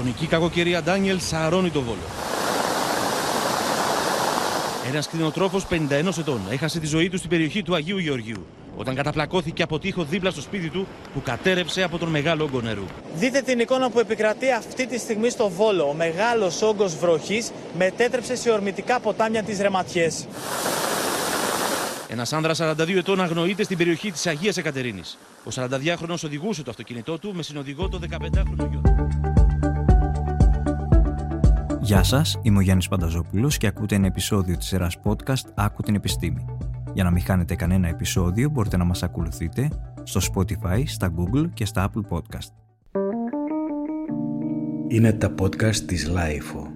Ιαπωνική κακοκαιρία Ντάνιελ σαρώνει το βόλο. Ένας κτηνοτρόφος 51 ετών έχασε τη ζωή του στην περιοχή του Αγίου Γεωργίου όταν καταπλακώθηκε από τείχο δίπλα στο σπίτι του που κατέρευσε από τον μεγάλο όγκο νερού. Δείτε την εικόνα που επικρατεί αυτή τη στιγμή στο Βόλο. Ο μεγάλος όγκος βροχής μετέτρεψε σε ορμητικά ποτάμια τι Ρεματιές. Ένας άνδρας 42 ετών αγνοείται στην περιοχή της Αγίας Εκατερίνης. Ο 42χρονο οδηγούσε το αυτοκίνητό του με συνοδηγό το 15χρονο γιο Γεια σας, είμαι ο Γιάννης Πανταζόπουλος και ακούτε ένα επεισόδιο της σειράς podcast «Άκου την επιστήμη». Για να μην χάνετε κανένα επεισόδιο μπορείτε να μας ακολουθείτε στο Spotify, στα Google και στα Apple Podcast. Είναι τα podcast της Lifeo.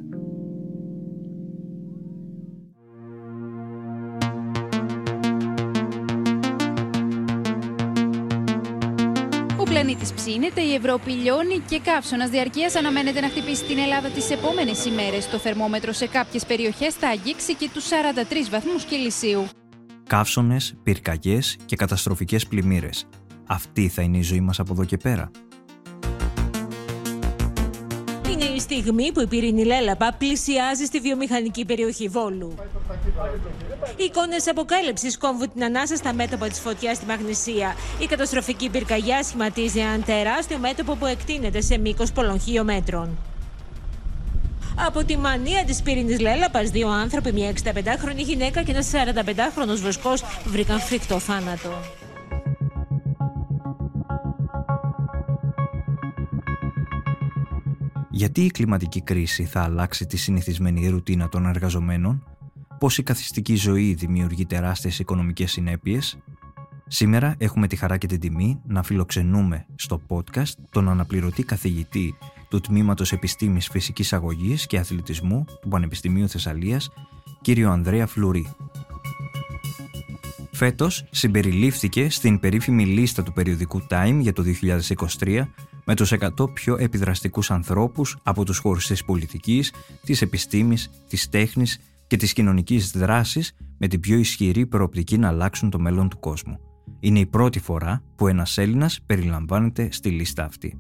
Πλανήτη ψήνεται, η Ευρώπη λιώνει και καύσωνας διαρκείας αναμένεται να χτυπήσει την Ελλάδα τις επόμενες ημέρες. Το θερμόμετρο σε κάποιες περιοχές θα αγγίξει και τους 43 βαθμούς Κελσίου. Καύσονε, πυρκαγιές και καταστροφικές πλημμύρες. Αυτή θα είναι η ζωή μας από εδώ και πέρα. Η στιγμή που η πυρηνή λέλαπα πλησιάζει στη βιομηχανική περιοχή Βόλου. Οι εικόνες αποκάλυψης κόμβουν την ανάσα στα μέτωπα της φωτιάς στη Μαγνησία. Η καταστροφική πυρκαγιά σχηματίζει ένα τεράστιο μέτωπο που εκτείνεται σε μήκος πολλών χιλιόμετρων. Από τη μανία της πύρινη λέλαπας, δύο άνθρωποι, μια 65χρονη γυναίκα και ένας 45χρονο βοσκός, βρήκαν φρικτό θάνατο. Γιατί η κλιματική κρίση θα αλλάξει τη συνηθισμένη ρουτίνα των εργαζομένων, πώς η καθιστική ζωή δημιουργεί τεράστιες οικονομικές συνέπειες; Σήμερα έχουμε τη χαρά και την τιμή να φιλοξενούμε στο podcast τον αναπληρωτή καθηγητή του Τμήματος Επιστήμης Φυσικής Αγωγής και Αθλητισμού του Πανεπιστημίου Θεσσαλίας, κύριο Ανδρέα Φλουρί. Φέτος συμπεριλήφθηκε στην περίφημη λίστα του περιοδικού Time για το 2023 με τους 100 πιο επιδραστικούς ανθρώπους από τους χώρους της πολιτικής, της επιστήμης, της τέχνης και της κοινωνικής δράσης με την πιο ισχυρή προοπτική να αλλάξουν το μέλλον του κόσμου. Είναι η πρώτη φορά που ένας Έλληνας περιλαμβάνεται στη λίστα αυτή.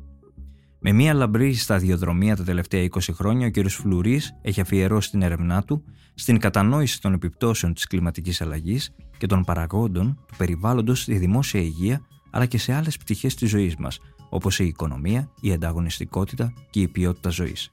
Με μια λαμπρή σταδιοδρομία τα τελευταία 20 χρόνια, ο κ. Φλουρή έχει αφιερώσει την έρευνά του στην κατανόηση των επιπτώσεων της κλιματικής αλλαγής και των παραγόντων του περιβάλλοντος στη δημόσια υγεία αλλά και σε άλλες πτυχές της ζωής μας, όπως η οικονομία, η ανταγωνιστικότητα και η ποιότητα ζωής.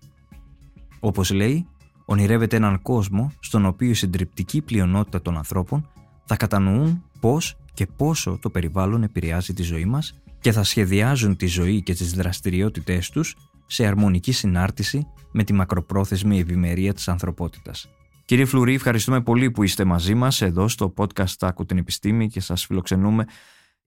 Όπως λέει, ονειρεύεται έναν κόσμο στον οποίο η συντριπτική πλειονότητα των ανθρώπων θα κατανοούν πώς και πόσο το περιβάλλον επηρεάζει τη ζωή μας και θα σχεδιάζουν τη ζωή και τις δραστηριότητές τους σε αρμονική συνάρτηση με τη μακροπρόθεσμη ευημερία της ανθρωπότητας. Κύριε Φλουρί, ευχαριστούμε πολύ που είστε μαζί μας εδώ στο podcast «Άκου την επιστήμη» και σας φιλοξενούμε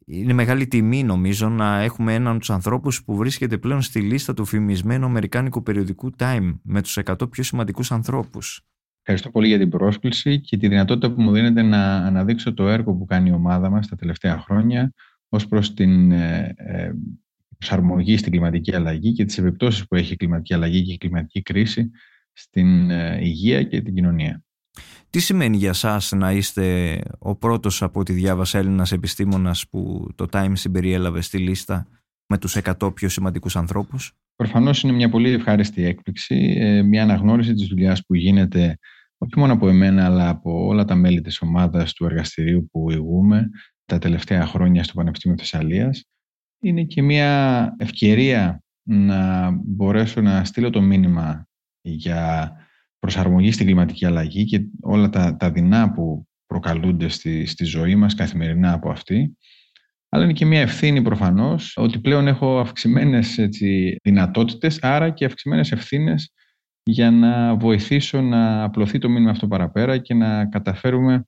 είναι μεγάλη τιμή νομίζω να έχουμε έναν από τους ανθρώπους που βρίσκεται πλέον στη λίστα του φημισμένου Αμερικάνικου περιοδικού Time με τους 100 πιο σημαντικούς ανθρώπους. Ευχαριστώ πολύ για την πρόσκληση και τη δυνατότητα που μου δίνετε να αναδείξω το έργο που κάνει η ομάδα μας τα τελευταία χρόνια ως προς την ε, ε, προσαρμογή στην κλιματική αλλαγή και τις επιπτώσεις που έχει η κλιματική αλλαγή και η κλιματική κρίση στην ε, υγεία και την κοινωνία. Τι σημαίνει για σας να είστε ο πρώτος από ό,τι διάβασα Έλληνας επιστήμονας που το Times συμπεριέλαβε στη λίστα με τους 100 πιο σημαντικούς ανθρώπους; Προφανώς είναι μια πολύ ευχάριστη έκπληξη, ε, μια αναγνώριση της δουλειάς που γίνεται όχι μόνο από εμένα αλλά από όλα τα μέλη της ομάδας του εργαστηρίου που ηγούμε τα τελευταία χρόνια στο Πανεπιστήμιο Θεσσαλίας. Είναι και μια ευκαιρία να μπορέσω να στείλω το μήνυμα για προσαρμογή στην κλιματική αλλαγή και όλα τα, τα δεινά που προκαλούνται στη, στη ζωή μας καθημερινά από αυτή. Αλλά είναι και μια ευθύνη προφανώς ότι πλέον έχω αυξημένες έτσι, δυνατότητες, άρα και αυξημένες ευθύνες για να βοηθήσω να απλωθεί το μήνυμα αυτό παραπέρα και να καταφέρουμε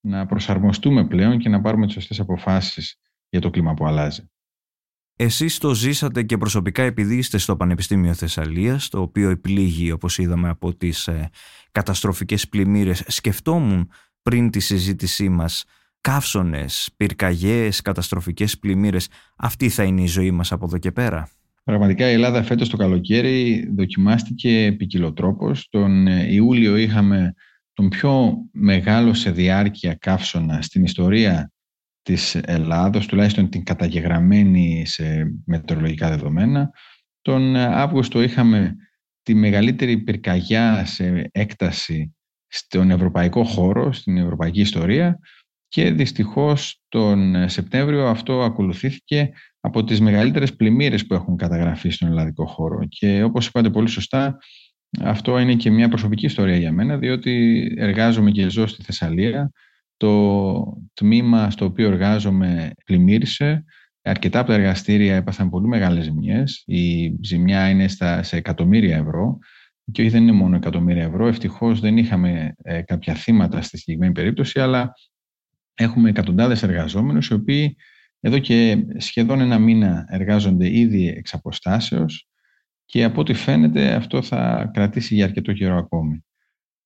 να προσαρμοστούμε πλέον και να πάρουμε τις σωστές αποφάσεις για το κλίμα που αλλάζει. Εσείς το ζήσατε και προσωπικά επειδή είστε στο Πανεπιστήμιο Θεσσαλίας, το οποίο επλήγει όπως είδαμε από τις ε, καταστροφικές πλημμύρες. Σκεφτόμουν πριν τη συζήτησή μας καύσονες, πυρκαγιές, καταστροφικές πλημμύρες. Αυτή θα είναι η ζωή μας από εδώ και πέρα. Πραγματικά η Ελλάδα φέτος το καλοκαίρι δοκιμάστηκε ποικιλοτρόπως. Τον ε, Ιούλιο είχαμε τον πιο μεγάλο σε διάρκεια καύσωνα στην ιστορία της Ελλάδος, τουλάχιστον την καταγεγραμμένη σε μετεωρολογικά δεδομένα. Τον Αύγουστο είχαμε τη μεγαλύτερη πυρκαγιά σε έκταση στον ευρωπαϊκό χώρο, στην ευρωπαϊκή ιστορία και δυστυχώς τον Σεπτέμβριο αυτό ακολουθήθηκε από τις μεγαλύτερες πλημμύρες που έχουν καταγραφεί στον ελλαδικό χώρο. Και όπως είπατε πολύ σωστά, αυτό είναι και μια προσωπική ιστορία για μένα, διότι εργάζομαι και ζω στη Θεσσαλία. Το τμήμα στο οποίο εργάζομαι πλημμύρισε. Αρκετά από τα εργαστήρια έπαθαν πολύ μεγάλες ζημιές. Η ζημιά είναι στα, σε εκατομμύρια ευρώ και όχι δεν είναι μόνο εκατομμύρια ευρώ. Ευτυχώς δεν είχαμε ε, κάποια θύματα στη συγκεκριμένη περίπτωση, αλλά έχουμε εκατοντάδες εργαζόμενους οι οποίοι εδώ και σχεδόν ένα μήνα εργάζονται ήδη εξ αποστάσεως και από ό,τι φαίνεται αυτό θα κρατήσει για αρκετό καιρό ακόμη.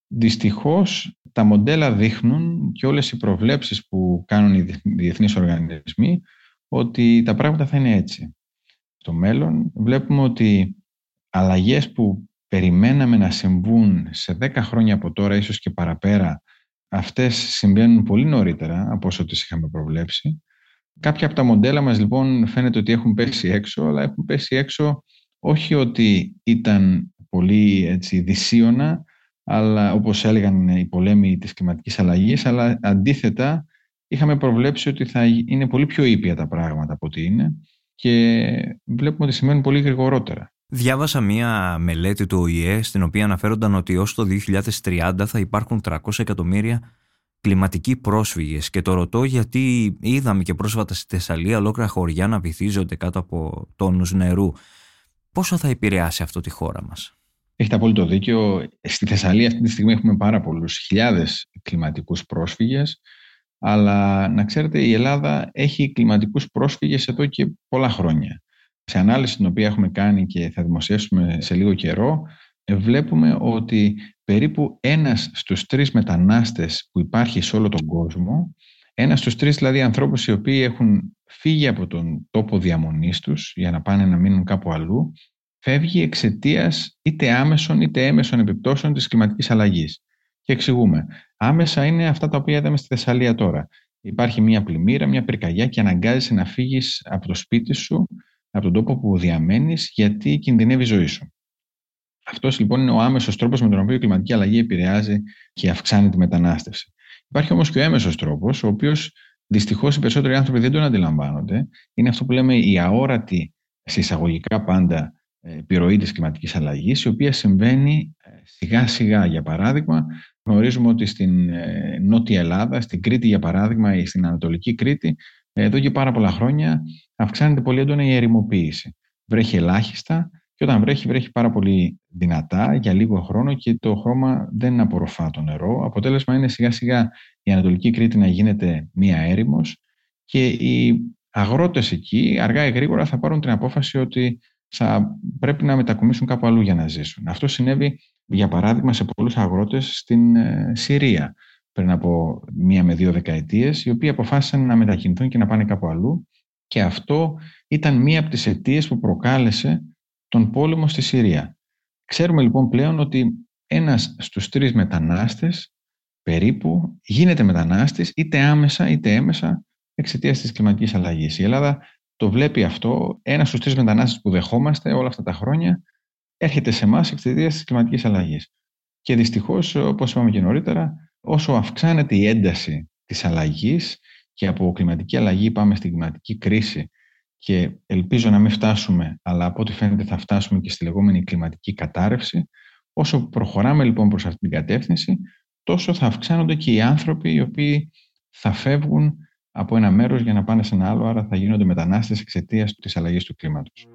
Δυστυχώς τα μοντέλα δείχνουν και όλες οι προβλέψεις που κάνουν οι διεθνείς οργανισμοί ότι τα πράγματα θα είναι έτσι. Στο μέλλον βλέπουμε ότι αλλαγές που περιμέναμε να συμβούν σε 10 χρόνια από τώρα, ίσως και παραπέρα, αυτές συμβαίνουν πολύ νωρίτερα από όσο τις είχαμε προβλέψει. Κάποια από τα μοντέλα μας λοιπόν φαίνεται ότι έχουν πέσει έξω, αλλά έχουν πέσει έξω όχι ότι ήταν πολύ έτσι, δυσίωνα, αλλά όπως έλεγαν οι πολέμοι της κλιματικής αλλαγής, αλλά αντίθετα είχαμε προβλέψει ότι θα είναι πολύ πιο ήπια τα πράγματα από ό,τι είναι και βλέπουμε ότι σημαίνουν πολύ γρηγορότερα. Διάβασα μία μελέτη του ΟΗΕ στην οποία αναφέρονταν ότι ως το 2030 θα υπάρχουν 300 εκατομμύρια κλιματικοί πρόσφυγες και το ρωτώ γιατί είδαμε και πρόσφατα στη Θεσσαλία ολόκληρα χωριά να βυθίζονται κάτω από τόνους νερού. Πόσο θα επηρεάσει αυτό τη χώρα μας; Έχετε απόλυτο δίκιο. Στη Θεσσαλία αυτή τη στιγμή έχουμε πάρα πολλούς χιλιάδες κλιματικούς πρόσφυγες αλλά να ξέρετε η Ελλάδα έχει κλιματικούς πρόσφυγες εδώ και πολλά χρόνια. Σε ανάλυση την οποία έχουμε κάνει και θα δημοσιεύσουμε σε λίγο καιρό βλέπουμε ότι περίπου ένας στους τρεις μετανάστες που υπάρχει σε όλο τον κόσμο, ένας στους τρεις δηλαδή ανθρώπους οι οποίοι έχουν φύγει από τον τόπο διαμονής τους για να πάνε να μείνουν κάπου αλλού, φεύγει εξαιτίας είτε άμεσων είτε έμεσων επιπτώσεων της κλιματικής αλλαγής. Και εξηγούμε. Άμεσα είναι αυτά τα οποία είδαμε στη Θεσσαλία τώρα. Υπάρχει μια πλημμύρα, μια πυρκαγιά και αναγκάζεσαι να φύγεις από το σπίτι σου, από τον τόπο που διαμένεις, γιατί κινδυνεύει η ζωή σου. Αυτός λοιπόν είναι ο άμεσος τρόπος με τον οποίο η κλιματική αλλαγή επηρεάζει και αυξάνει τη μετανάστευση. Υπάρχει όμως και ο έμεσος τρόπος, ο οποίος δυστυχώς οι περισσότεροι άνθρωποι δεν τον αντιλαμβάνονται. Είναι αυτό που λέμε η αόρατη, συσσαγωγικά πάντα, ε, επιρροή της κλιματικής αλλαγής, η οποία συμβαίνει ε, σιγά σιγά. Για παράδειγμα, γνωρίζουμε ότι στην ε, Νότια Ελλάδα, στην Κρήτη για παράδειγμα, ή στην Ανατολική Κρήτη, εδώ και πάρα πολλά χρόνια αυξάνεται πολύ έντονα η ερημοποίηση. Βρέχει ελάχιστα και όταν βρέχει, βρέχει πάρα πολύ δυνατά για λίγο χρόνο και το χρώμα δεν απορροφά το νερό. Αποτέλεσμα είναι σιγά σιγά η Ανατολική Κρήτη να γίνεται μία έρημος και οι αγρότες εκεί αργά ή γρήγορα θα πάρουν την απόφαση ότι θα πρέπει να μετακομίσουν κάπου αλλού για να ζήσουν. Αυτό συνέβη, για παράδειγμα, σε πολλούς αγρότες στην ε, Συρία πριν από μία με δύο δεκαετίες, οι οποίοι αποφάσισαν να μετακινηθούν και να πάνε κάπου αλλού και αυτό ήταν μία από τις αιτίες που προκάλεσε τον πόλεμο στη Συρία. Ξέρουμε λοιπόν πλέον ότι ένας στους τρεις μετανάστες περίπου γίνεται μετανάστης είτε άμεσα είτε έμεσα εξαιτίας της κλιματικής αλλαγής. Η Ελλάδα το βλέπει αυτό. Ένας στους τρεις μετανάστες που δεχόμαστε όλα αυτά τα χρόνια έρχεται σε εμάς εξαιτίας της κλιματικής αλλαγής. Και δυστυχώς, όπως είπαμε και νωρίτερα, όσο αυξάνεται η ένταση της αλλαγής και από κλιματική αλλαγή πάμε στην κλιματική κρίση και ελπίζω να μην φτάσουμε, αλλά από ό,τι φαίνεται θα φτάσουμε και στη λεγόμενη κλιματική κατάρρευση. Όσο προχωράμε λοιπόν προς αυτή την κατεύθυνση, τόσο θα αυξάνονται και οι άνθρωποι οι οποίοι θα φεύγουν από ένα μέρος για να πάνε σε ένα άλλο, άρα θα γίνονται μετανάστες εξαιτίας της αλλαγής του κλίματος.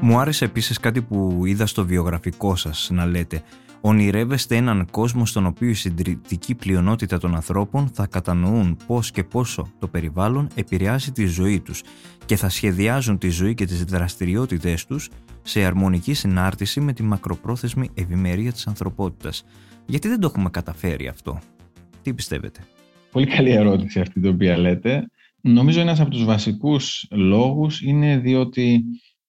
Μου άρεσε επίσης κάτι που είδα στο βιογραφικό σας να λέτε «Ονειρεύεστε έναν κόσμο στον οποίο η συντηρητική πλειονότητα των ανθρώπων θα κατανοούν πώς και πόσο το περιβάλλον επηρεάζει τη ζωή τους και θα σχεδιάζουν τη ζωή και τις δραστηριότητες τους σε αρμονική συνάρτηση με τη μακροπρόθεσμη ευημερία της ανθρωπότητας. Γιατί δεν το έχουμε καταφέρει αυτό; Τι πιστεύετε; Πολύ καλή ερώτηση αυτή την οποία λέτε. Νομίζω ένας από τους βασικούς λόγους είναι διότι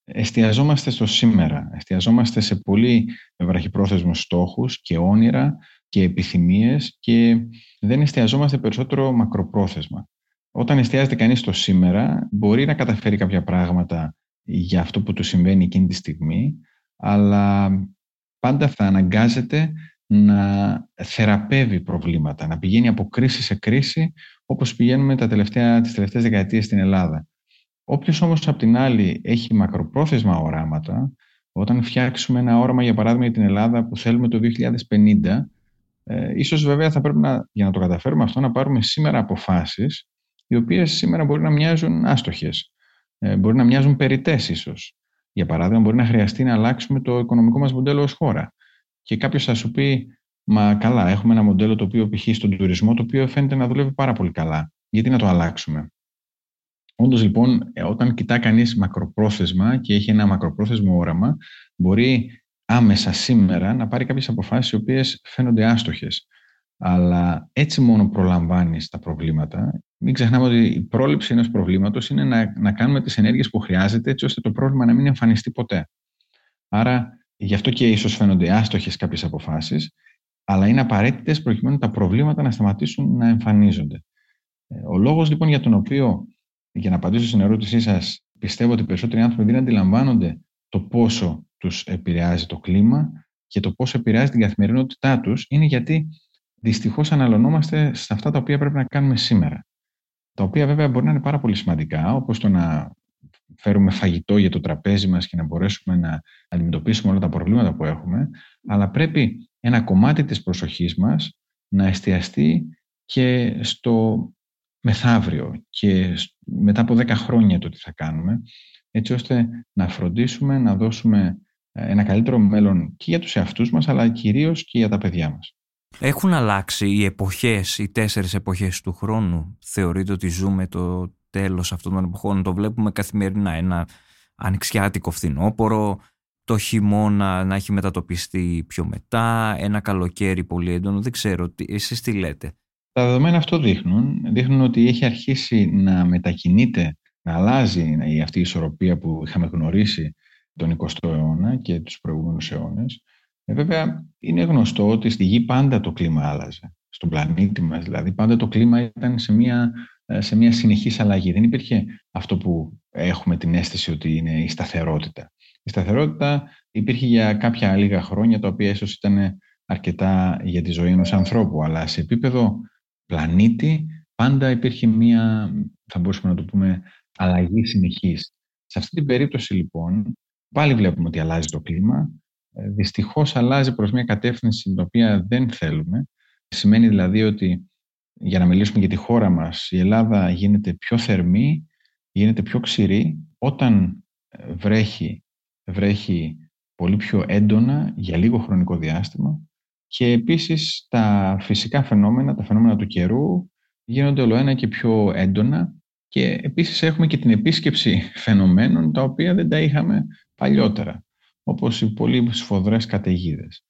εστιαζόμαστε στο σήμερα. Εστιαζόμαστε σε πολύ βραχυπρόθεσμους στόχους και όνειρα και επιθυμίες και δεν εστιαζόμαστε περισσότερο μακροπρόθεσμα. Όταν εστιάζεται κανείς στο σήμερα, μπορεί να καταφέρει κάποια πράγματα για αυτό που του συμβαίνει εκείνη τη στιγμή, αλλά πάντα θα αναγκάζεται να θεραπεύει προβλήματα, να πηγαίνει από κρίση σε κρίση, όπως πηγαίνουμε τα τελευταία, τις τελευταίες δεκαετίες στην Ελλάδα. Όποιος όμως απ' την άλλη έχει μακροπρόθεσμα οράματα, όταν φτιάξουμε ένα όραμα για παράδειγμα για την Ελλάδα που θέλουμε το 2050, ε, ίσως βέβαια θα πρέπει να, για να το καταφέρουμε αυτό να πάρουμε σήμερα αποφάσεις οι οποίες σήμερα μπορεί να μοιάζουν άστοχες, ε, μπορεί να μοιάζουν περιττές ίσως. Για παράδειγμα, μπορεί να χρειαστεί να αλλάξουμε το οικονομικό μας μοντέλο ως χώρα. Και κάποιος θα σου πει, μα καλά, έχουμε ένα μοντέλο το οποίο π.χ. στον τουρισμό, το οποίο φαίνεται να δουλεύει πάρα πολύ καλά. Γιατί να το αλλάξουμε; Όντως λοιπόν, ε, όταν κοιτά κανείς μακροπρόθεσμα και έχει ένα μακροπρόθεσμο όραμα, μπορεί άμεσα σήμερα να πάρει κάποιες αποφάσεις οι οποίες φαίνονται άστοχες. Αλλά έτσι μόνο προλαμβάνεις τα προβλήματα. Μην ξεχνάμε ότι η πρόληψη ενός προβλήματος είναι να, να κάνουμε τις ενέργειες που χρειάζεται έτσι ώστε το πρόβλημα να μην εμφανιστεί ποτέ. Άρα, γι' αυτό και ίσως φαίνονται άστοχες κάποιες αποφάσεις, αλλά είναι απαραίτητες προκειμένου τα προβλήματα να σταματήσουν να εμφανίζονται. Ε, ο λόγος λοιπόν για τον οποίο για να απαντήσω στην ερώτησή σας, πιστεύω ότι οι περισσότεροι άνθρωποι δεν αντιλαμβάνονται το πόσο τους επηρεάζει το κλίμα και το πόσο επηρεάζει την καθημερινότητά τους, είναι γιατί δυστυχώς αναλωνόμαστε σε αυτά τα οποία πρέπει να κάνουμε σήμερα. Τα οποία βέβαια μπορεί να είναι πάρα πολύ σημαντικά, όπως το να φέρουμε φαγητό για το τραπέζι μας και να μπορέσουμε να αντιμετωπίσουμε όλα τα προβλήματα που έχουμε, αλλά πρέπει ένα κομμάτι της προσοχής μας να εστιαστεί και στο μεθαύριο και μετά από 10 χρόνια το τι θα κάνουμε, έτσι ώστε να φροντίσουμε να δώσουμε ε, ένα καλύτερο μέλλον και για τους εαυτούς μας, αλλά κυρίως και για τα παιδιά μας. Έχουν αλλάξει οι εποχές, οι τέσσερις εποχές του χρόνου; Θεωρείτε ότι ζούμε το τέλος αυτών των εποχών; Το βλέπουμε καθημερινά. Ένα ανοιξιάτικο φθινόπορο, το χειμώνα να έχει μετατοπιστεί πιο μετά, ένα καλοκαίρι πολύ έντονο. Δεν ξέρω, εσείς τι λέτε; Τα δεδομένα αυτό δείχνουν. Δείχνουν ότι έχει αρχίσει να μετακινείται, να αλλάζει αυτή η ισορροπία που είχαμε γνωρίσει τον 20ο αιώνα και τους προηγούμενους αιώνες. Ε, βέβαια, είναι γνωστό ότι στη Γη πάντα το κλίμα άλλαζε. Στον πλανήτη μας, δηλαδή, πάντα το κλίμα ήταν σε μια, ε, σε μια συνεχής αλλαγή. Δεν υπήρχε αυτό που έχουμε την αίσθηση ότι είναι η σταθερότητα. Η σταθερότητα υπήρχε για κάποια λίγα χρόνια, τα οποία ίσως ήταν αρκετά για τη ζωή ενός ανθρώπου, αλλά σε επίπεδο πλανήτη πάντα υπήρχε μία, θα μπορούσαμε να το πούμε, αλλαγή συνεχής. Σε αυτή την περίπτωση λοιπόν, πάλι βλέπουμε ότι αλλάζει το κλίμα, ε, δυστυχώς αλλάζει προς μια κατεύθυνση την οποία δεν θέλουμε. Σημαίνει δηλαδή ότι, για να μιλήσουμε για τη χώρα μας, η Ελλάδα γίνεται πιο θερμή, γίνεται πιο ξηρή, όταν ε, βρέχει, βρέχει πολύ πιο έντονα για λίγο χρονικό διάστημα και επίσης τα φυσικά φαινόμενα, τα φαινόμενα του καιρού γίνονται όλο ένα και πιο έντονα και επίσης έχουμε και την επίσκεψη φαινομένων τα οποία δεν τα είχαμε παλιότερα, όπως οι πολύ σφοδρές καταιγίδες.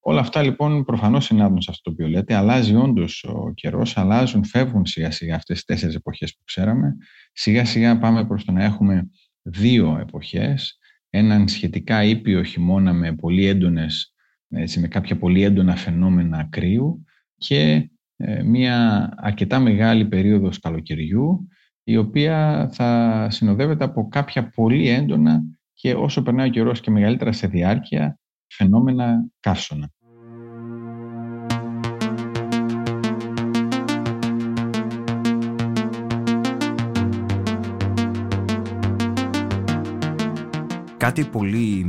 Όλα αυτά λοιπόν προφανώς συνάδουν σε αυτό το οποίο λέτε. Αλλάζει όντως ο καιρός, αλλάζουν, φεύγουν σιγά σιγά αυτές τις τέσσερις εποχές που ξέραμε. Σιγά σιγά πάμε προς το να έχουμε δύο εποχές. Έναν σχετικά ήπιο χειμώνα με πολύ έντονες έτσι, με κάποια πολύ έντονα φαινόμενα κρύου και ε, μια αρκετά μεγάλη περίοδος καλοκαιριού η οποία θα συνοδεύεται από κάποια πολύ έντονα και όσο περνάει ο καιρός και μεγαλύτερα σε διάρκεια φαινόμενα καύσωνα. Κάτι πολύ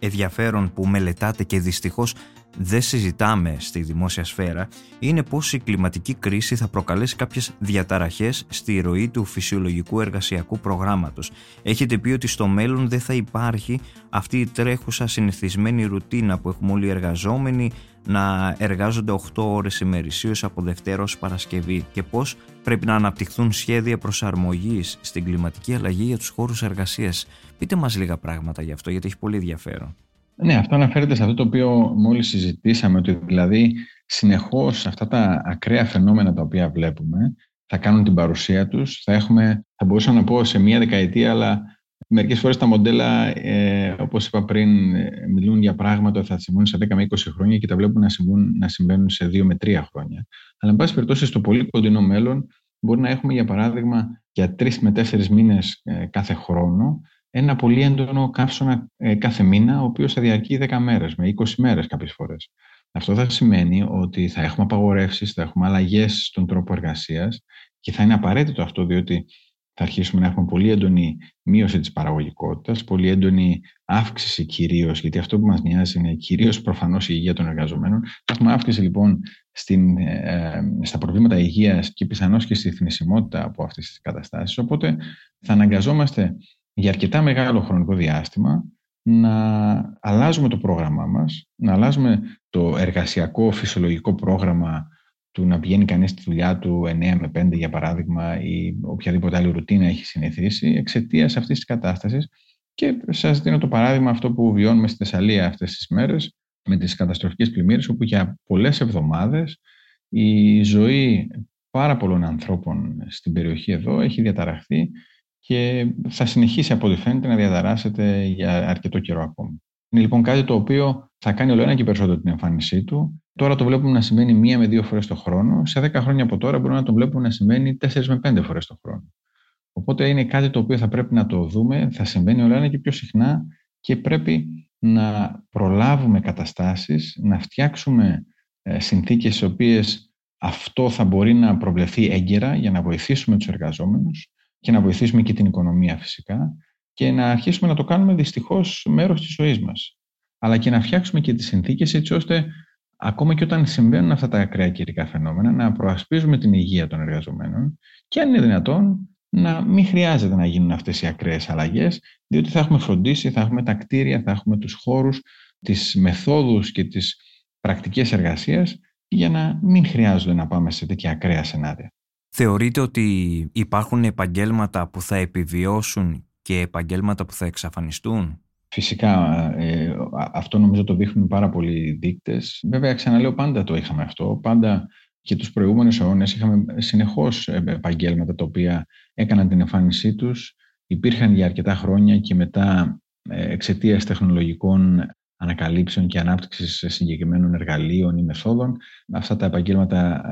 ενδιαφέρον που μελετάτε και δυστυχώς δεν συζητάμε στη δημόσια σφαίρα είναι πως η κλιματική κρίση θα προκαλέσει κάποιες διαταραχές στη ροή του φυσιολογικού εργασιακού προγράμματος. Έχετε πει ότι στο μέλλον δεν θα υπάρχει αυτή η τρέχουσα συνηθισμένη ρουτίνα που έχουμε όλοι οι εργαζόμενοι να εργάζονται 8 ώρες ημερησίως από Δευτέρα ως Παρασκευή και πώς πρέπει να αναπτυχθούν σχέδια προσαρμογής στην κλιματική αλλαγή για τους χώρους εργασίας. Πείτε μας λίγα πράγματα γι' αυτό γιατί έχει πολύ ενδιαφέρον. Ναι, αυτό αναφέρεται σε αυτό το οποίο μόλις συζητήσαμε, ότι δηλαδή συνεχώς αυτά τα ακραία φαινόμενα τα οποία βλέπουμε θα κάνουν την παρουσία τους. Θα έχουμε, θα μπορούσα να πω σε μία δεκαετία, αλλά Μερικές φορές τα μοντέλα, ε, όπως είπα πριν, ε, μιλούν για πράγματα που θα συμβούν σε 10 με 20 χρόνια και τα βλέπουν να συμβούν, να συμβαίνουν σε 2 με 3 χρόνια. Αλλά, εν πάση περιπτώσει, στο πολύ κοντινό μέλλον μπορεί να έχουμε, για παράδειγμα, για 3 με 4 μήνες ε, κάθε χρόνο, ένα πολύ έντονο καύσωνα ε, κάθε μήνα, ο οποίος θα διαρκεί 10 μέρες, με 20 μέρες κάποιες φορές. Αυτό θα σημαίνει ότι θα έχουμε απαγορεύσεις, θα έχουμε αλλαγές στον τρόπο εργασίας και θα είναι απαραίτητο αυτό διότι θα αρχίσουμε να έχουμε πολύ έντονη μείωση της παραγωγικότητας, πολύ έντονη αύξηση κυρίως, γιατί αυτό που μας νοιάζει είναι κυρίως προφανώς η υγεία των εργαζομένων. Θα έχουμε αύξηση λοιπόν στην, ε, στα προβλήματα υγείας και πιθανώς και στη θνησιμότητα από αυτές τις καταστάσεις. Οπότε θα αναγκαζόμαστε για αρκετά μεγάλο χρονικό διάστημα να αλλάζουμε το πρόγραμμά μας, να αλλάζουμε το εργασιακό φυσιολογικό πρόγραμμα του να πηγαίνει κανείς στη δουλειά του 9 με 5 για παράδειγμα ή οποιαδήποτε άλλη ρουτίνα έχει συνηθίσει εξαιτίας αυτής της κατάστασης. Και σας δίνω το παράδειγμα αυτό που βιώνουμε στη Θεσσαλία αυτές τις μέρες με τις καταστροφικές πλημμύρες όπου για πολλές εβδομάδες η ζωή πάρα πολλών ανθρώπων στην περιοχή εδώ έχει διαταραχθεί και θα συνεχίσει από ό,τι φαίνεται να διαταράσσεται για αρκετό καιρό ακόμη. Είναι λοιπόν κάτι το οποίο θα κάνει όλο ένα και περισσότερο την εμφάνισή του. Τώρα το βλέπουμε να σημαίνει μία με δύο φορές το χρόνο. Σε δέκα χρόνια από τώρα μπορούμε να το βλέπουμε να σημαίνει τέσσερις με πέντε φορές το χρόνο. Οπότε είναι κάτι το οποίο θα πρέπει να το δούμε, θα συμβαίνει όλο ένα και πιο συχνά και πρέπει να προλάβουμε καταστάσεις, να φτιάξουμε ε, συνθήκες σε οποίες αυτό θα μπορεί να προβλεφθεί έγκαιρα για να βοηθήσουμε τους εργαζόμενους και να βοηθήσουμε και την οικονομία φυσικά και να αρχίσουμε να το κάνουμε δυστυχώς μέρος της ζωής μας. Αλλά και να φτιάξουμε και τις συνθήκες έτσι ώστε ακόμα και όταν συμβαίνουν αυτά τα ακραία καιρικά φαινόμενα να προασπίζουμε την υγεία των εργαζομένων και αν είναι δυνατόν να μην χρειάζεται να γίνουν αυτές οι ακραίες αλλαγές διότι θα έχουμε φροντίσει, θα έχουμε τα κτίρια, θα έχουμε τους χώρους, τις μεθόδους και τις πρακτικές εργασίας για να μην χρειάζονται να πάμε σε τέτοια ακραία σενάρια. Θεωρείτε ότι υπάρχουν επαγγέλματα που θα επιβιώσουν και επαγγέλματα που θα εξαφανιστούν; Φυσικά, ε, αυτό νομίζω το δείχνουν πάρα πολλοί δείκτες. Βέβαια, ξαναλέω, πάντα το είχαμε αυτό. Πάντα και τους προηγούμενους αιώνες είχαμε συνεχώς επαγγέλματα τα οποία έκαναν την εμφάνισή τους. Υπήρχαν για αρκετά χρόνια και μετά ε, εξαιτίας τεχνολογικών ανακαλύψεων και ανάπτυξης συγκεκριμένων εργαλείων ή μεθόδων, αυτά τα επαγγέλματα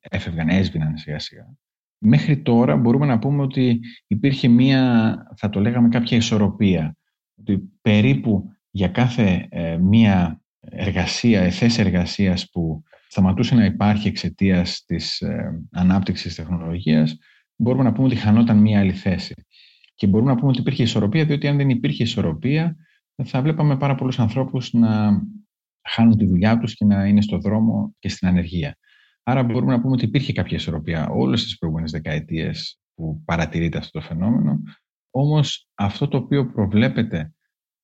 ε, έφευγαν, έσβηναν σιγά σιγά. Μέχρι τώρα μπορούμε να πούμε ότι υπήρχε μία, θα το λέγαμε, κάποια ισορροπία. Ότι περίπου για κάθε ε, μία εργασία, θέση εργασίας που σταματούσε να υπάρχει εξαιτίας της ε, ανάπτυξης τεχνολογίας, μπορούμε να πούμε ότι χανόταν μία άλλη θέση. Και μπορούμε να πούμε ότι υπήρχε ισορροπία, διότι αν δεν υπήρχε ισορροπία, θα βλέπαμε πάρα πολλούς ανθρώπους να χάνουν τη δουλειά τους και να είναι στο δρόμο και στην ανεργία. Άρα μπορούμε να πούμε ότι υπήρχε κάποια ισορροπία όλες τις προηγούμενες δεκαετίες που παρατηρείται αυτό το φαινόμενο. Όμως αυτό το οποίο προβλέπεται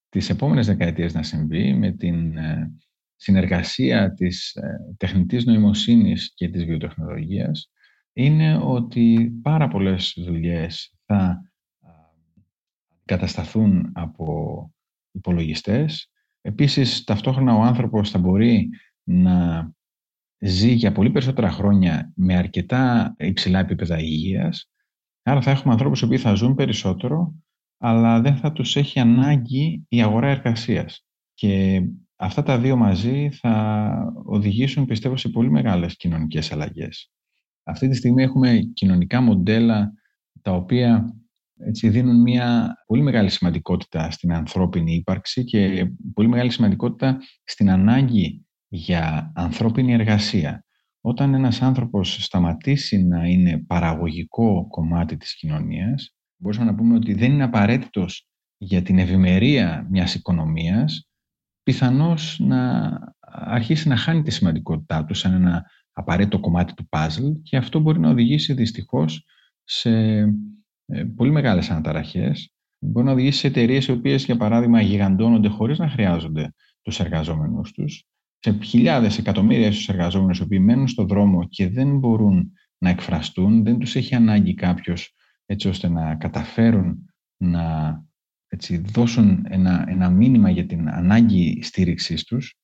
τις επόμενες δεκαετίες να συμβεί με την ε, συνεργασία της ε, τεχνητής νοημοσύνης και της βιοτεχνολογίας είναι ότι πάρα πολλές δουλειές θα κατασταθούν από υπολογιστές. Επίσης, ταυτόχρονα ο άνθρωπος θα μπορεί να ζει για πολύ περισσότερα χρόνια με αρκετά υψηλά επίπεδα υγείας. Άρα θα έχουμε ανθρώπους που θα ζουν περισσότερο, αλλά δεν θα τους έχει ανάγκη η αγορά εργασίας. Και αυτά τα δύο μαζί θα οδηγήσουν, πιστεύω, σε πολύ μεγάλες κοινωνικές αλλαγές. Αυτή τη στιγμή έχουμε κοινωνικά μοντέλα τα οποία έτσι, δίνουν μια πολύ μεγάλη σημαντικότητα στην ανθρώπινη ύπαρξη και πολύ μεγάλη σημαντικότητα στην ανάγκη για ανθρώπινη εργασία. Όταν ένας άνθρωπος σταματήσει να είναι παραγωγικό κομμάτι της κοινωνίας, μπορούμε να πούμε ότι δεν είναι απαραίτητος για την ευημερία μιας οικονομίας, πιθανώς να αρχίσει να χάνει τη σημαντικότητά του σαν ένα απαραίτητο κομμάτι του παζλ και αυτό μπορεί να οδηγήσει δυστυχώς σε ε, πολύ μεγάλες αναταραχές. Μπορεί να οδηγήσει σε εταιρείες οι οποίες, για παράδειγμα, γιγαντώνονται χωρίς να χρειάζονται τους εργαζόμενους τους. Σε χιλιάδες, εκατομμύρια ίσως εργαζόμενους οι οποίοι μένουν στον δρόμο και δεν μπορούν να εκφραστούν, δεν τους έχει ανάγκη κάποιος έτσι ώστε να καταφέρουν να έτσι, δώσουν ένα, ένα μήνυμα για την ανάγκη στήριξής τους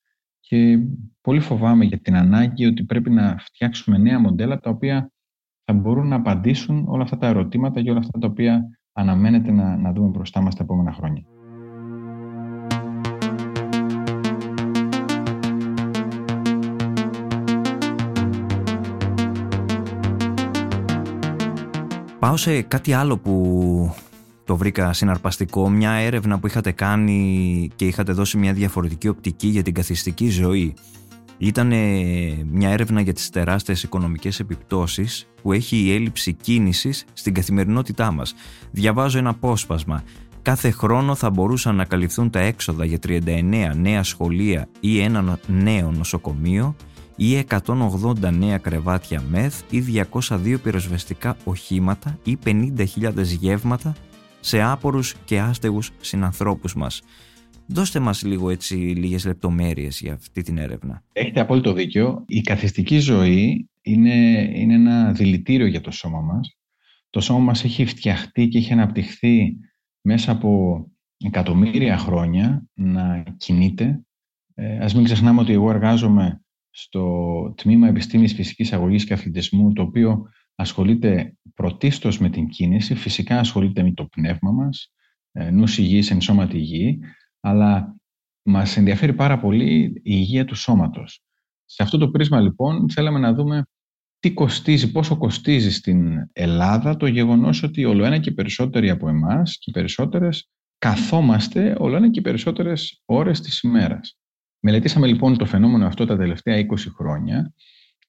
και πολύ φοβάμαι για την ανάγκη ότι πρέπει να φτιάξουμε νέα μοντέλα τα οποία θα μπορούν να απαντήσουν όλα αυτά τα ερωτήματα και όλα αυτά τα οποία αναμένεται να, να δούμε μπροστά μας τα επόμενα χρόνια. Πάω σε κάτι άλλο που το βρήκα συναρπαστικό, μια έρευνα που είχατε κάνει και είχατε δώσει μια διαφορετική οπτική για την καθιστική ζωή. Ήταν μια έρευνα για τις τεράστιες οικονομικές επιπτώσεις που έχει η έλλειψη κίνησης στην καθημερινότητά μας. Διαβάζω ένα απόσπασμα. Κάθε χρόνο θα μπορούσαν να καλυφθούν τα έξοδα για 39 νέα σχολεία ή ένα νέο νοσοκομείο ή 180 νέα κρεβάτια μεθ ή 202 πυροσβεστικά οχήματα ή 50.000 γεύματα σε άπορους και άστεγους συνανθρώπους μας. Δώστε μας λίγο έτσι λίγες λεπτομέρειες για αυτή την έρευνα. Έχετε απόλυτο δίκιο. Η καθιστική ζωή είναι, είναι ένα δηλητήριο για το σώμα μας. Το σώμα μας έχει φτιαχτεί και έχει αναπτυχθεί μέσα από εκατομμύρια χρόνια να κινείται. Ε, ας μην ξεχνάμε ότι εγώ εργάζομαι στο Τμήμα Επιστήμης Φυσικής Αγωγής και Αθλητισμού, το οποίο ασχολείται πρωτίστως με την κίνηση, φυσικά ασχολείται με το πνεύμα μας, ε, νους υγιής, ενσώματη υγιή, αλλά μας ενδιαφέρει πάρα πολύ η υγεία του σώματος. Σε αυτό το πρίσμα λοιπόν θέλαμε να δούμε τι κοστίζει, πόσο κοστίζει στην Ελλάδα το γεγονός ότι όλο ένα και περισσότεροι από εμάς και περισσότερες καθόμαστε όλο ένα και περισσότερες ώρες της ημέρας. Μελετήσαμε λοιπόν το φαινόμενο αυτό τα τελευταία 20 χρόνια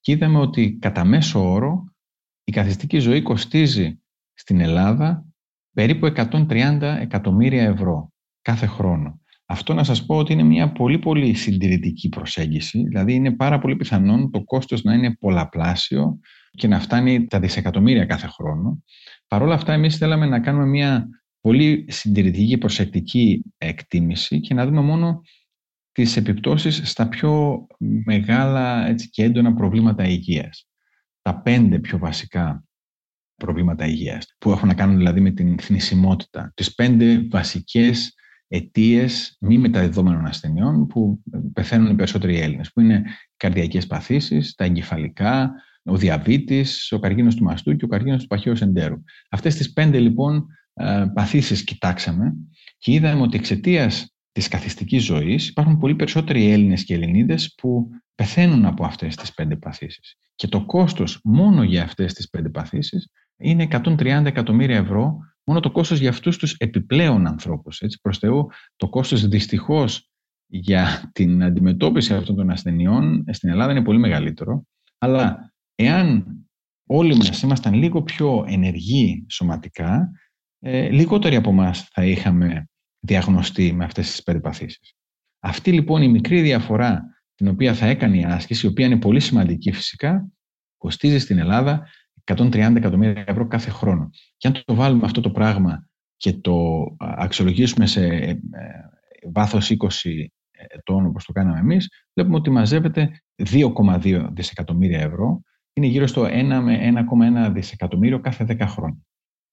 και είδαμε ότι κατά μέσο όρο η καθιστική ζωή κοστίζει στην Ελλάδα περίπου 130 εκατομμύρια ευρώ κάθε χρόνο. Αυτό να σας πω ότι είναι μια πολύ πολύ συντηρητική προσέγγιση, δηλαδή είναι πάρα πολύ πιθανόν το κόστος να είναι πολλαπλάσιο και να φτάνει τα δισεκατομμύρια κάθε χρόνο. Παρ' όλα αυτά εμείς θέλαμε να κάνουμε μια πολύ συντηρητική προσεκτική εκτίμηση και να δούμε μόνο τις επιπτώσεις στα πιο μεγάλα έτσι, και έντονα προβλήματα υγείας. Τα πέντε πιο βασικά προβλήματα υγείας, που έχουν να κάνουν δηλαδή με την θνησιμότητα. Τις πέντε βασικές αιτίες μη μεταδεδομένων ασθενειών που πεθαίνουν οι περισσότεροι Έλληνες, που είναι οι καρδιακές παθήσεις, τα εγκεφαλικά, ο διαβήτης, ο καρκίνος του μαστού και ο καρκίνος του παχαίου εντέρου. Αυτές τις πέντε λοιπόν ε, παθήσεις κοιτάξαμε και είδαμε ότι εξαιτίας της καθιστικής ζωής υπάρχουν πολύ περισσότεροι Έλληνες και Ελληνίδες που πεθαίνουν από αυτές τις πέντε παθήσεις. Και το κόστος μόνο για αυτές τις πέντε παθήσεις είναι 130 εκατομμύρια ευρώ μόνο το κόστος για αυτούς τους επιπλέον ανθρώπους. Έτσι, προς Θεού, το κόστος δυστυχώς για την αντιμετώπιση αυτών των ασθενειών στην Ελλάδα είναι πολύ μεγαλύτερο. Αλλά εάν όλοι μας ήμασταν λίγο πιο ενεργοί σωματικά, ε, λιγότεροι από εμάς θα είχαμε διαγνωστεί με αυτές τις πέντε παθήσεις. Αυτή λοιπόν η μικρή διαφορά την οποία θα έκανε η άσκηση, η οποία είναι πολύ σημαντική φυσικά, κοστίζει στην Ελλάδα 130 εκατομμύρια ευρώ κάθε χρόνο. Και αν το βάλουμε αυτό το πράγμα και το αξιολογήσουμε σε ε, ε, βάθος 20 ετών όπως το κάναμε εμείς, βλέπουμε ότι μαζεύεται 2,2 δισεκατομμύρια ευρώ. Είναι γύρω στο 1 με 1,1 δισεκατομμύριο κάθε 10 χρόνια.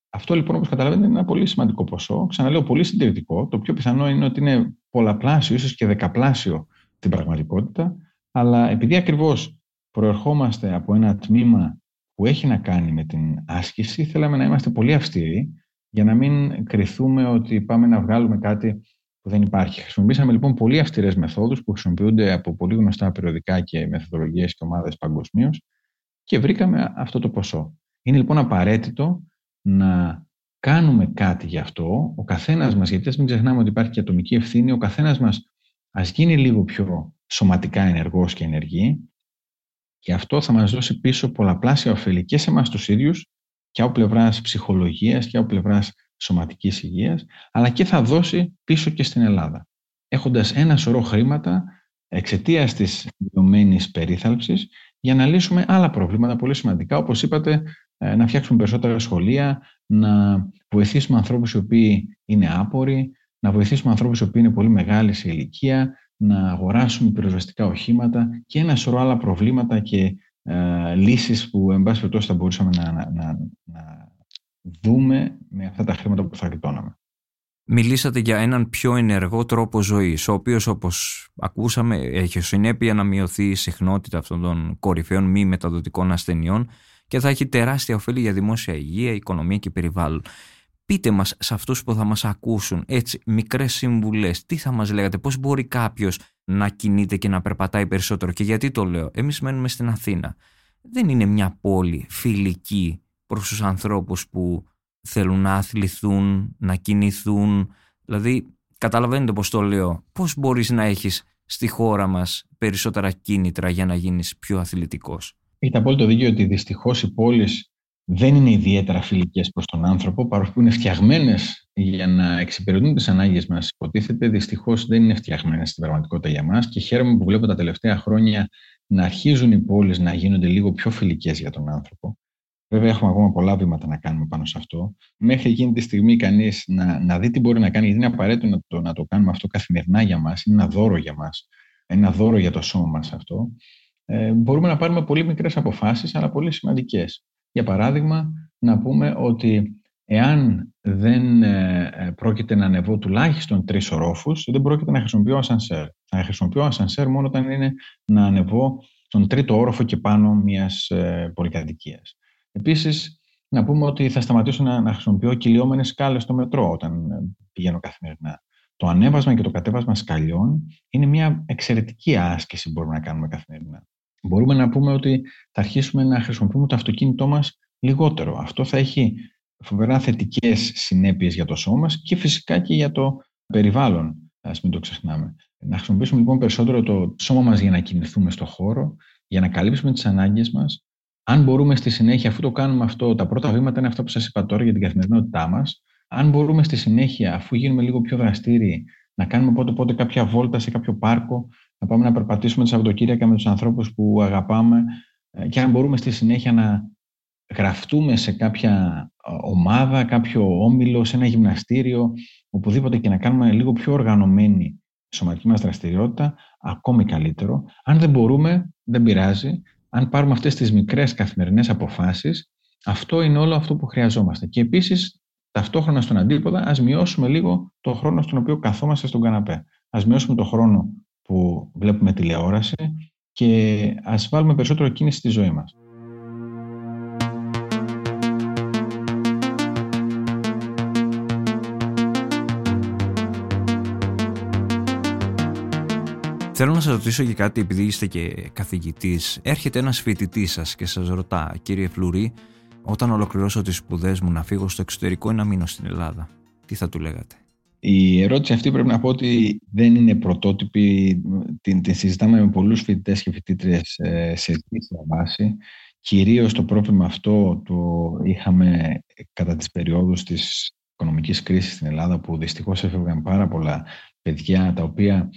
Αυτό λοιπόν, όπως καταλαβαίνετε, είναι ένα πολύ σημαντικό ποσό. Ξαναλέω, πολύ συντηρητικό. Το πιο πιθανό είναι ότι είναι πολλαπλάσιο, ίσως και δεκαπλάσιο την πραγματικότητα. Αλλά επειδή ακριβώς προερχόμαστε από ένα τμήμα που έχει να κάνει με την άσκηση, θέλαμε να είμαστε πολύ αυστηροί για να μην κριθούμε ότι πάμε να βγάλουμε κάτι που δεν υπάρχει. Χρησιμοποίησαμε λοιπόν πολύ αυστηρές μεθόδους που χρησιμοποιούνται από πολύ γνωστά περιοδικά και μεθοδολογίες και ομάδες παγκοσμίως και βρήκαμε αυτό το ποσό. Είναι λοιπόν απαραίτητο να κάνουμε κάτι γι' αυτό, ο καθένας μας, γιατί ας μην ξεχνάμε ότι υπάρχει και ατομική ευθύνη, ο καθένας μας ας γίνει λίγο πιο σωματικά ενεργός και ενεργή και αυτό θα μας δώσει πίσω πολλαπλάσια ωφέλη και σε εμάς τους ίδιους και από πλευράς ψυχολογίας και από πλευράς σωματικής υγείας, αλλά και θα δώσει πίσω και στην Ελλάδα. Έχοντας ένα σωρό χρήματα εξαιτίας της βιωμένης περίθαλψης για να λύσουμε άλλα προβλήματα πολύ σημαντικά, όπως είπατε, ε, να φτιάξουμε περισσότερα σχολεία, να βοηθήσουμε ανθρώπους οι οποίοι είναι άποροι, να βοηθήσουμε ανθρώπους οι οποίοι είναι πολύ μεγάλοι σε ηλικία, να αγοράσουμε πυροσβεστικά οχήματα και ένα σωρό άλλα προβλήματα και ε, λύσεις που εν πάση περιπτώσει θα μπορούσαμε να, να, να, να δούμε με αυτά τα χρήματα που θα γλιτώναμε. Μιλήσατε για έναν πιο ενεργό τρόπο ζωής, ο οποίος όπως ακούσαμε έχει συνέπεια να μειωθεί η συχνότητα αυτών των κορυφαίων μη μεταδοτικών ασθενειών και θα έχει τεράστια ωφέλη για δημόσια υγεία, οικονομία και περιβάλλον. Πείτε μας σε αυτούς που θα μας ακούσουν έτσι μικρές συμβουλές, τι θα μας λέγατε, πώς μπορεί κάποιος να κινείται και να περπατάει περισσότερο και γιατί το λέω, εμείς μένουμε στην Αθήνα. Δεν είναι μια πόλη φιλική προς τους ανθρώπους που θέλουν να αθληθούν, να κινηθούν, δηλαδή καταλαβαίνετε πώς το λέω, πώς μπορείς να έχεις στη χώρα μας περισσότερα κίνητρα για να γίνεις πιο αθλητικός. Έχετε απόλυτο δίκιο ότι δυστυχώς οι πόλεις δεν είναι ιδιαίτερα φιλικές προς τον άνθρωπο, παρόλο που είναι φτιαγμένες για να εξυπηρετούν τις ανάγκες μας. Υποτίθεται, δυστυχώς δεν είναι φτιαγμένες στην πραγματικότητα για μας και χαίρομαι που βλέπω τα τελευταία χρόνια να αρχίζουν οι πόλεις να γίνονται λίγο πιο φιλικές για τον άνθρωπο. Βέβαια, έχουμε ακόμα πολλά βήματα να κάνουμε πάνω σε αυτό. Μέχρι εκείνη τη στιγμή, κανείς να, να δει τι μπορεί να κάνει, γιατί είναι απαραίτητο να το, να το κάνουμε αυτό καθημερινά για μας. Είναι ένα δώρο για μας. Ένα δώρο για το σώμα μας αυτό. Ε, μπορούμε να πάρουμε πολύ μικρές αποφάσεις, αλλά πολύ σημαντικές. Για παράδειγμα, να πούμε ότι εάν δεν ε, ε, πρόκειται να ανεβώ τουλάχιστον τρεις ορόφους, δεν πρόκειται να χρησιμοποιώ ασανσέρ. Θα χρησιμοποιώ ασανσέρ μόνο όταν είναι να ανεβώ στον τρίτο όροφο και πάνω μιας ε, πολυκατοικίας. Επίσης, να πούμε ότι θα σταματήσω να, να χρησιμοποιώ κυλιόμενες σκάλες στο μετρό όταν πηγαίνω καθημερινά. Το ανέβασμα και το κατέβασμα σκαλιών είναι μια εξαιρετική άσκηση που μπορούμε να κάνουμε καθημερινά μπορούμε να πούμε ότι θα αρχίσουμε να χρησιμοποιούμε το αυτοκίνητό μας λιγότερο. Αυτό θα έχει φοβερά θετικές συνέπειες για το σώμα μας και φυσικά και για το περιβάλλον, ας μην το ξεχνάμε. Να χρησιμοποιήσουμε λοιπόν περισσότερο το σώμα μας για να κινηθούμε στο χώρο, για να καλύψουμε τις ανάγκες μας. Αν μπορούμε στη συνέχεια, αφού το κάνουμε αυτό, τα πρώτα βήματα είναι αυτά που σας είπα τώρα για την καθημερινότητά μας, αν μπορούμε στη συνέχεια, αφού γίνουμε λίγο πιο δραστήριοι, να κάνουμε πότε πότε κάποια βόλτα σε κάποιο πάρκο, να πάμε να περπατήσουμε τα Σαββατοκύριακα με τους ανθρώπους που αγαπάμε ε, και αν μπορούμε στη συνέχεια να γραφτούμε σε κάποια ε, ομάδα, κάποιο όμιλο, σε ένα γυμναστήριο, οπουδήποτε και να κάνουμε λίγο πιο οργανωμένη σωματική μας δραστηριότητα, ακόμη καλύτερο. Αν δεν μπορούμε, δεν πειράζει. Αν πάρουμε αυτές τις μικρές καθημερινές αποφάσεις, αυτό είναι όλο αυτό που χρειαζόμαστε. Και επίσης, ταυτόχρονα στον αντίποδα, ας μειώσουμε λίγο το χρόνο στον οποίο καθόμαστε στον καναπέ. Ας μειώσουμε το χρόνο που βλέπουμε τηλεόραση και ας βάλουμε περισσότερο κίνηση στη ζωή μας. Θέλω να σας ρωτήσω και κάτι επειδή είστε και καθηγητής. Έρχεται ένας φοιτητής σας και σας ρωτά, κύριε Φλουρί, όταν ολοκληρώσω τις σπουδές μου να φύγω στο εξωτερικό ή να μείνω στην Ελλάδα. Τι θα του λέγατε; Η ερώτηση αυτή πρέπει να πω ότι δεν είναι πρωτότυπη. Την, την συζητάμε με πολλούς φοιτητές και φοιτήτρες ε, σε αιτήσια βάση. Κυρίως το πρόβλημα αυτό το είχαμε κατά τις περιόδους της οικονομικής κρίσης στην Ελλάδα που δυστυχώς έφευγαν πάρα πολλά παιδιά τα οποία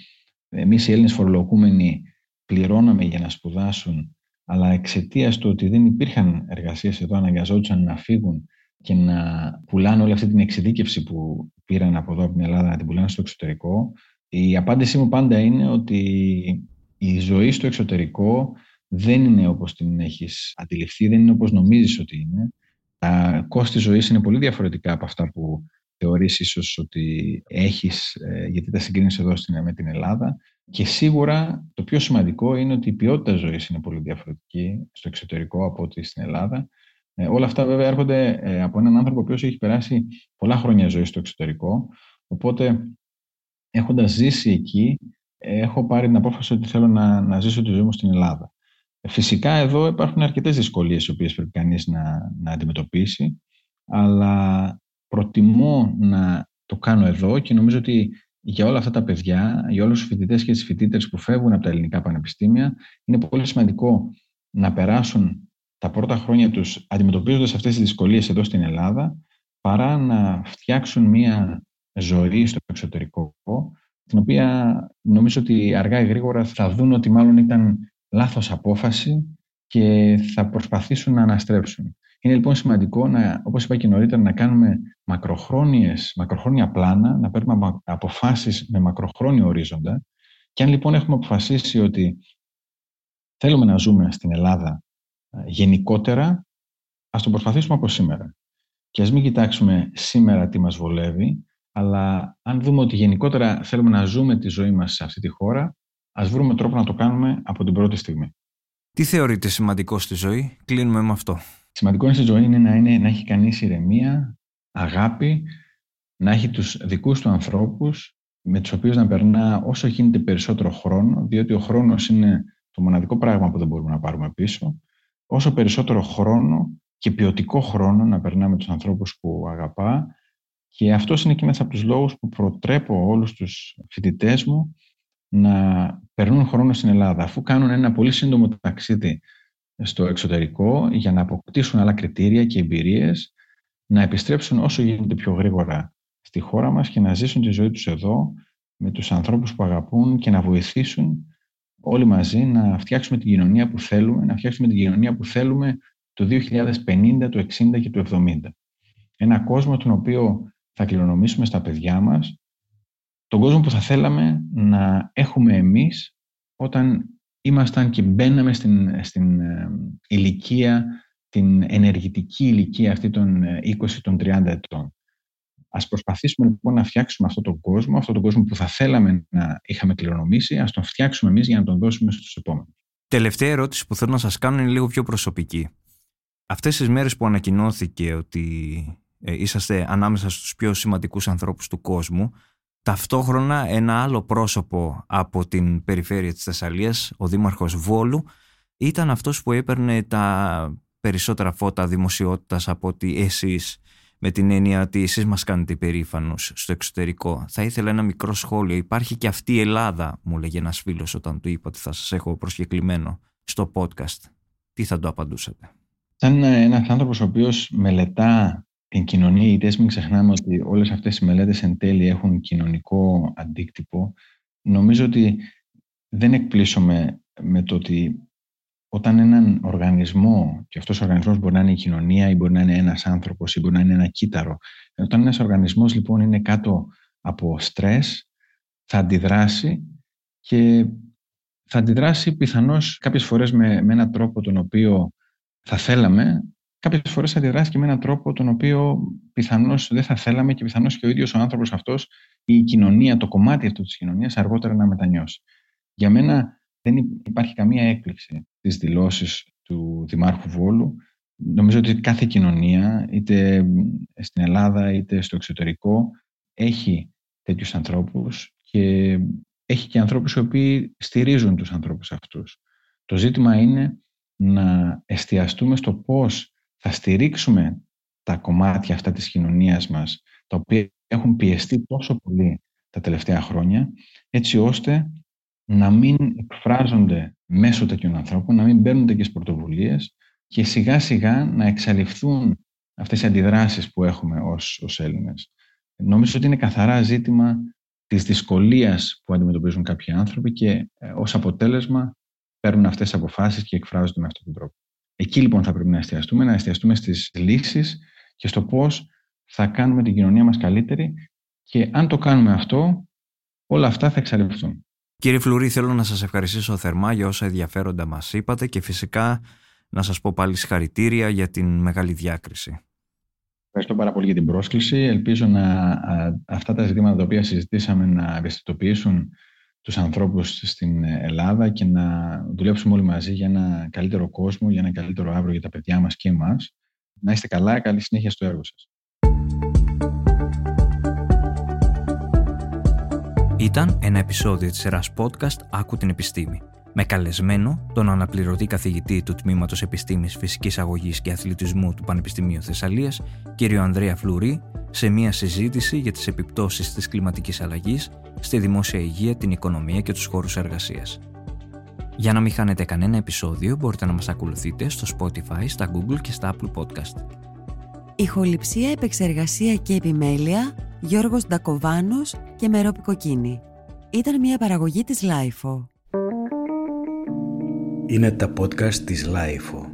εμείς οι Έλληνες φορολογούμενοι πληρώναμε για να σπουδάσουν αλλά εξαιτίας του ότι δεν υπήρχαν εργασίες εδώ αναγκαζόντουσαν να φύγουν και να πουλάνε όλη αυτή την εξειδίκευση που πήραν από εδώ από την Ελλάδα να την πουλάνε στο εξωτερικό. Η απάντησή μου πάντα είναι ότι η ζωή στο εξωτερικό δεν είναι όπως την έχεις αντιληφθεί, δεν είναι όπως νομίζεις ότι είναι. Τα κόστη ζωής είναι πολύ διαφορετικά από αυτά που θεωρείς ίσως ότι έχεις, ε, γιατί τα συγκρίνεις εδώ στην, με την Ελλάδα. Και σίγουρα το πιο σημαντικό είναι ότι η ποιότητα ζωής είναι πολύ διαφορετική στο εξωτερικό από ότι στην Ελλάδα. Ε, όλα αυτά βέβαια έρχονται ε, από έναν άνθρωπο ο οποίος έχει περάσει πολλά χρόνια ζωή στο εξωτερικό. Οπότε έχοντας ζήσει εκεί, έχω πάρει την απόφαση ότι θέλω να, να ζήσω τη ζωή μου στην Ελλάδα. Ε, φυσικά εδώ υπάρχουν αρκετές δυσκολίες οι οποίες πρέπει κανείς να, να αντιμετωπίσει, αλλά προτιμώ να το κάνω εδώ και νομίζω ότι για όλα αυτά τα παιδιά, για όλους τους φοιτητές και τις φοιτήτρες που φεύγουν από τα ελληνικά πανεπιστήμια, είναι πολύ σημαντικό να περάσουν τα πρώτα χρόνια τους αντιμετωπίζοντας αυτές τις δυσκολίες εδώ στην Ελλάδα παρά να φτιάξουν μία ζωή στο εξωτερικό την οποία νομίζω ότι αργά ή γρήγορα θα δουν ότι μάλλον ήταν λάθος απόφαση και θα προσπαθήσουν να αναστρέψουν. Είναι λοιπόν σημαντικό, να, όπως είπα και νωρίτερα, να κάνουμε μακροχρόνιες, μακροχρόνια πλάνα, να παίρνουμε αποφάσεις με μακροχρόνιο ορίζοντα. Και αν λοιπόν έχουμε αποφασίσει ότι θέλουμε να ζούμε στην Ελλάδα γενικότερα, ας το προσπαθήσουμε από σήμερα. Και ας μην κοιτάξουμε σήμερα τι μας βολεύει, αλλά αν δούμε ότι γενικότερα θέλουμε να ζούμε τη ζωή μας σε αυτή τη χώρα, ας βρούμε τρόπο να το κάνουμε από την πρώτη στιγμή. Τι θεωρείτε σημαντικό στη ζωή, κλείνουμε με αυτό. Σημαντικό στη ζωή είναι να, είναι, να έχει κανείς ηρεμία, αγάπη, να έχει τους δικούς του ανθρώπους με τους οποίους να περνά όσο γίνεται περισσότερο χρόνο, διότι ο χρόνος είναι το μοναδικό πράγμα που δεν μπορούμε να πάρουμε πίσω, όσο περισσότερο χρόνο και ποιοτικό χρόνο να περνά με τους ανθρώπους που αγαπά. Και αυτός είναι και ένας από τους λόγους που προτρέπω όλους τους φοιτητές μου να περνούν χρόνο στην Ελλάδα, αφού κάνουν ένα πολύ σύντομο ταξίδι στο εξωτερικό για να αποκτήσουν άλλα κριτήρια και εμπειρίες, να επιστρέψουν όσο γίνεται πιο γρήγορα στη χώρα μας και να ζήσουν τη ζωή τους εδώ με τους ανθρώπους που αγαπούν και να βοηθήσουν όλοι μαζί να φτιάξουμε την κοινωνία που θέλουμε, να φτιάξουμε την κοινωνία που θέλουμε το 2050, το 60 και το 70. Ένα κόσμο τον οποίο θα κληρονομήσουμε στα παιδιά μας, τον κόσμο που θα θέλαμε να έχουμε εμείς όταν ήμασταν και μπαίναμε στην, στην ε, ηλικία, την ενεργητική ηλικία αυτή των 20 των 30 ετών. Ας προσπαθήσουμε λοιπόν να φτιάξουμε αυτόν τον κόσμο, αυτόν τον κόσμο που θα θέλαμε να είχαμε κληρονομήσει, ας τον φτιάξουμε εμείς για να τον δώσουμε στους επόμενους. Τελευταία ερώτηση που θέλω να σας κάνω είναι λίγο πιο προσωπική. Αυτές τις μέρες που ανακοινώθηκε ότι ε, είσαστε ανάμεσα στους πιο σημαντικούς ανθρώπους του κόσμου, ταυτόχρονα ένα άλλο πρόσωπο από την περιφέρεια της Θεσσαλίας, ο Δήμαρχος Βόλου, ήταν αυτός που έπαιρνε τα περισσότερα φώτα δημοσιότητας από ότι εσείς με την έννοια ότι εσείς μας κάνετε υπερήφανους στο εξωτερικό. Θα ήθελα ένα μικρό σχόλιο. Υπάρχει και αυτή η Ελλάδα, μου λέγε ένας φίλος όταν του είπα ότι θα σας έχω προσκεκλημένο στο podcast. Τι θα το απαντούσατε; Σαν ένας άνθρωπος ο οποίος μελετά την κοινωνία, γιατί μην ξεχνάμε ότι όλες αυτές οι μελέτες εν τέλει έχουν κοινωνικό αντίκτυπο, νομίζω ότι δεν εκπλήσωμαι με το ότι όταν έναν οργανισμό, και αυτός ο οργανισμός μπορεί να είναι η κοινωνία ή μπορεί να είναι ένας άνθρωπος ή μπορεί να είναι ένα κύτταρο, όταν ένας οργανισμός λοιπόν είναι κάτω από στρες, θα αντιδράσει και θα αντιδράσει πιθανώς κάποιες φορές με, με έναν τρόπο τον οποίο θα θέλαμε, κάποιες φορές θα αντιδράσει και με έναν τρόπο τον οποίο πιθανώς δεν θα θέλαμε και πιθανώς και ο ίδιος ο άνθρωπος αυτός ή η κοινωνία, το κομμάτι αυτό της κοινωνίας αργότερα να μετανιώσει. Για μένα δεν υπάρχει καμία έκπληξη στις δηλώσεις του Δημάρχου Βόλου. Νομίζω ότι κάθε κοινωνία, είτε στην Ελλάδα είτε στο εξωτερικό, έχει τέτοιους ανθρώπους και έχει και ανθρώπους οι οποίοι στηρίζουν τους ανθρώπους αυτούς. Το ζήτημα είναι να εστιαστούμε στο πώς θα στηρίξουμε τα κομμάτια αυτά της κοινωνίας μας, τα οποία έχουν πιεστεί τόσο πολύ τα τελευταία χρόνια, έτσι ώστε να μην εκφράζονται μέσω τέτοιων ανθρώπων, να μην παίρνουν τέτοιε πρωτοβουλίες και σιγά σιγά να εξαλειφθούν αυτές οι αντιδράσεις που έχουμε ως, ως Έλληνες. Νομίζω ότι είναι καθαρά ζήτημα της δυσκολίας που αντιμετωπίζουν κάποιοι άνθρωποι και ε, ως αποτέλεσμα παίρνουν αυτές τις αποφάσεις και εκφράζονται με αυτόν τον τρόπο. Εκεί λοιπόν θα πρέπει να εστιαστούμε, να εστιαστούμε στις λύσεις και στο πώς θα κάνουμε την κοινωνία μας καλύτερη και αν το κάνουμε αυτό, όλα αυτά θα εξαλειφθούν. Κύριε Φλουρί, θέλω να σας ευχαριστήσω θερμά για όσα ενδιαφέροντα μας είπατε και φυσικά να σας πω πάλι συγχαρητήρια για την μεγάλη διάκριση. Ευχαριστώ πάρα πολύ για την πρόσκληση. Ελπίζω να αυτά τα ζητήματα τα οποία συζητήσαμε να ευαισθητοποιήσουν τους ανθρώπους στην Ελλάδα και να δουλέψουμε όλοι μαζί για ένα καλύτερο κόσμο, για ένα καλύτερο αύριο για τα παιδιά μας και εμάς. Να είστε καλά, καλή συνέχεια στο έργο σας. Ήταν ένα επεισόδιο της σειράς podcast «Άκου την επιστήμη» με καλεσμένο τον αναπληρωτή καθηγητή του Τμήματος Επιστήμης Φυσικής Αγωγής και Αθλητισμού του Πανεπιστημίου Θεσσαλίας, κ. Ανδρέα Φλουρή, σε μια συζήτηση για τις επιπτώσεις της κλιματικής αλλαγής στη δημόσια υγεία, την οικονομία και τους χώρους εργασίας. Για να μην χάνετε κανένα επεισόδιο, μπορείτε να μας ακολουθείτε στο Spotify, στα Google και στα Apple Podcast. Ηχοληψία, επεξεργασία και επιμέλεια Γιώργος Ντακοβάνος και Μερόπη Κοκκίνη. Ήταν μια παραγωγή της LiFO. Είναι τα podcast της LiFO.